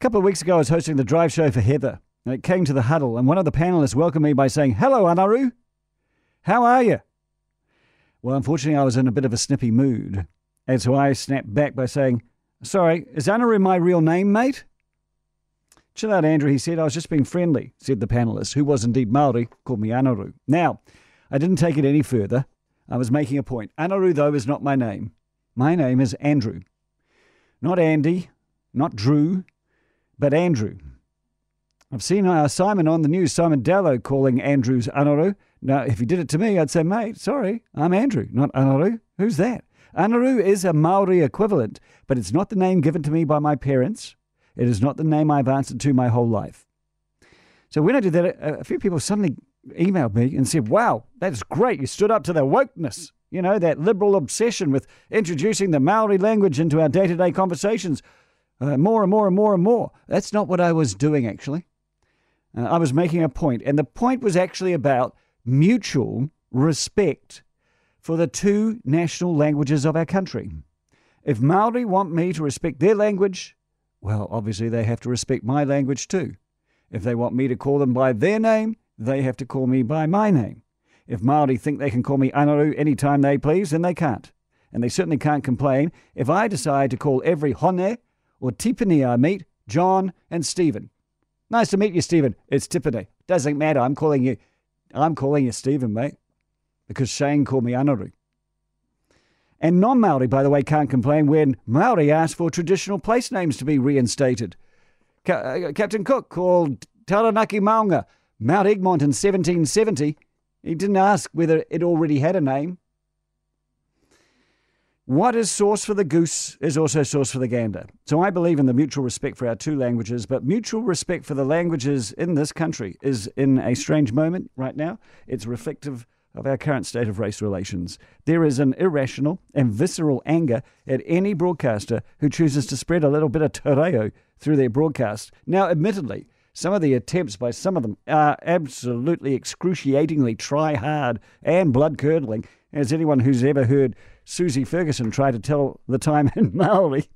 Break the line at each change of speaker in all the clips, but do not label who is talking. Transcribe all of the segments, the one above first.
couple of weeks ago, I was hosting the drive show for Heather, and it came to the huddle, and one of the panelists welcomed me by saying, Hello, Anaru. How are you? Well, unfortunately, I was in a bit of a snippy mood, and so I snapped back by saying, Sorry, is Anaru my real name, mate? Chill out, Andrew, he said. I was just being friendly, said the panelist, who was indeed Maori, called me Anaru. Now, I didn't take it any further. I was making a point. Anaru, though, is not my name. My name is Andrew. Not Andy, not Drew, but Andrew. I've seen uh, Simon on the news, Simon Dallow calling Andrews Anaru. Now, if he did it to me, I'd say, mate, sorry, I'm Andrew, not Anaru. Who's that? Anaru is a Maori equivalent, but it's not the name given to me by my parents. It is not the name I've answered to my whole life. So when I did that, a, a few people suddenly emailed me and said, wow, that's great. You stood up to the wokeness, you know, that liberal obsession with introducing the Maori language into our day to day conversations uh, more and more and more and more. That's not what I was doing, actually. Uh, I was making a point, and the point was actually about mutual respect for the two national languages of our country. If Maori want me to respect their language, well, obviously they have to respect my language too. If they want me to call them by their name, they have to call me by my name. If Maori think they can call me Anaru any time they please, then they can't. And they certainly can't complain if I decide to call every hone or tipene I meet John and Stephen. Nice to meet you, Stephen. It's Tipene. Doesn't matter. I'm calling you. I'm calling you Stephen, mate, because Shane called me Anaru. And non Maori, by the way, can't complain when Maori asked for traditional place names to be reinstated. Ca- uh, Captain Cook called Taranaki Maunga Mount Egmont in 1770. He didn't ask whether it already had a name. What is sauce for the goose is also sauce for the gander. So I believe in the mutual respect for our two languages, but mutual respect for the languages in this country is in a strange moment right now. It's reflective of our current state of race relations. There is an irrational and visceral anger at any broadcaster who chooses to spread a little bit of te reo through their broadcast. Now, admittedly, some of the attempts by some of them are absolutely excruciatingly try hard and blood curdling, as anyone who's ever heard Susie Ferguson try to tell the time in Maori.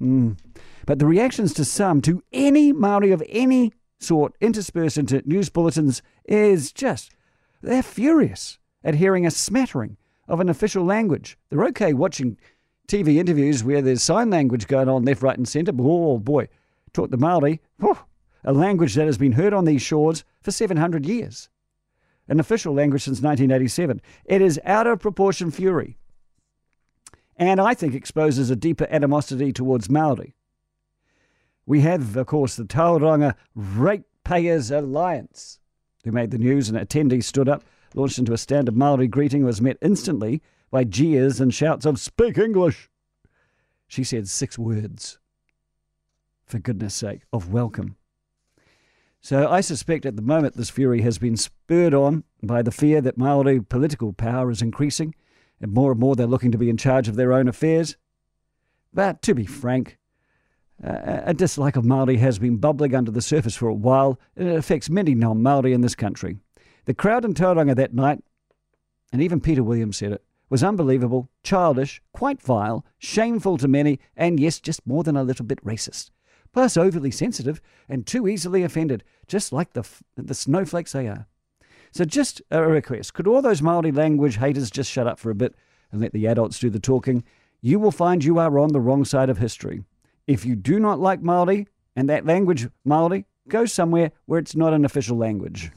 Mm. But the reactions to some, to any Maori of any sort interspersed into news bulletins, is just, they're furious at hearing a smattering of an official language. They're okay watching TV interviews where there's sign language going on left, right, and centre, oh boy, talk the Maori, whew, a language that has been heard on these shores for 700 years. An official language since 1987. It is out of proportion fury and I think exposes a deeper animosity towards Maori. We have, of course, the Tauranga Ratepayers Alliance, who made the news, and attendees stood up, launched into a standard Maori greeting, was met instantly by jeers and shouts of "Speak English!" She said six words, for goodness sake, of welcome. So I suspect at the moment this fury has been spurred on by the fear that Maori political power is increasing and more and more they're looking to be in charge of their own affairs. But to be frank, a dislike of Maori has been bubbling under the surface for a while, and it affects many non Maori in this country. The crowd in Tauranga that night, and even Peter Williams said it, was unbelievable, childish, quite vile, shameful to many, and yes, just more than a little bit racist. Plus, overly sensitive and too easily offended, just like the, the snowflakes they are. So, just uh, a request could all those Maori language haters just shut up for a bit and let the adults do the talking? You will find you are on the wrong side of history. If you do not like Maori and that language Maori, go somewhere where it's not an official language.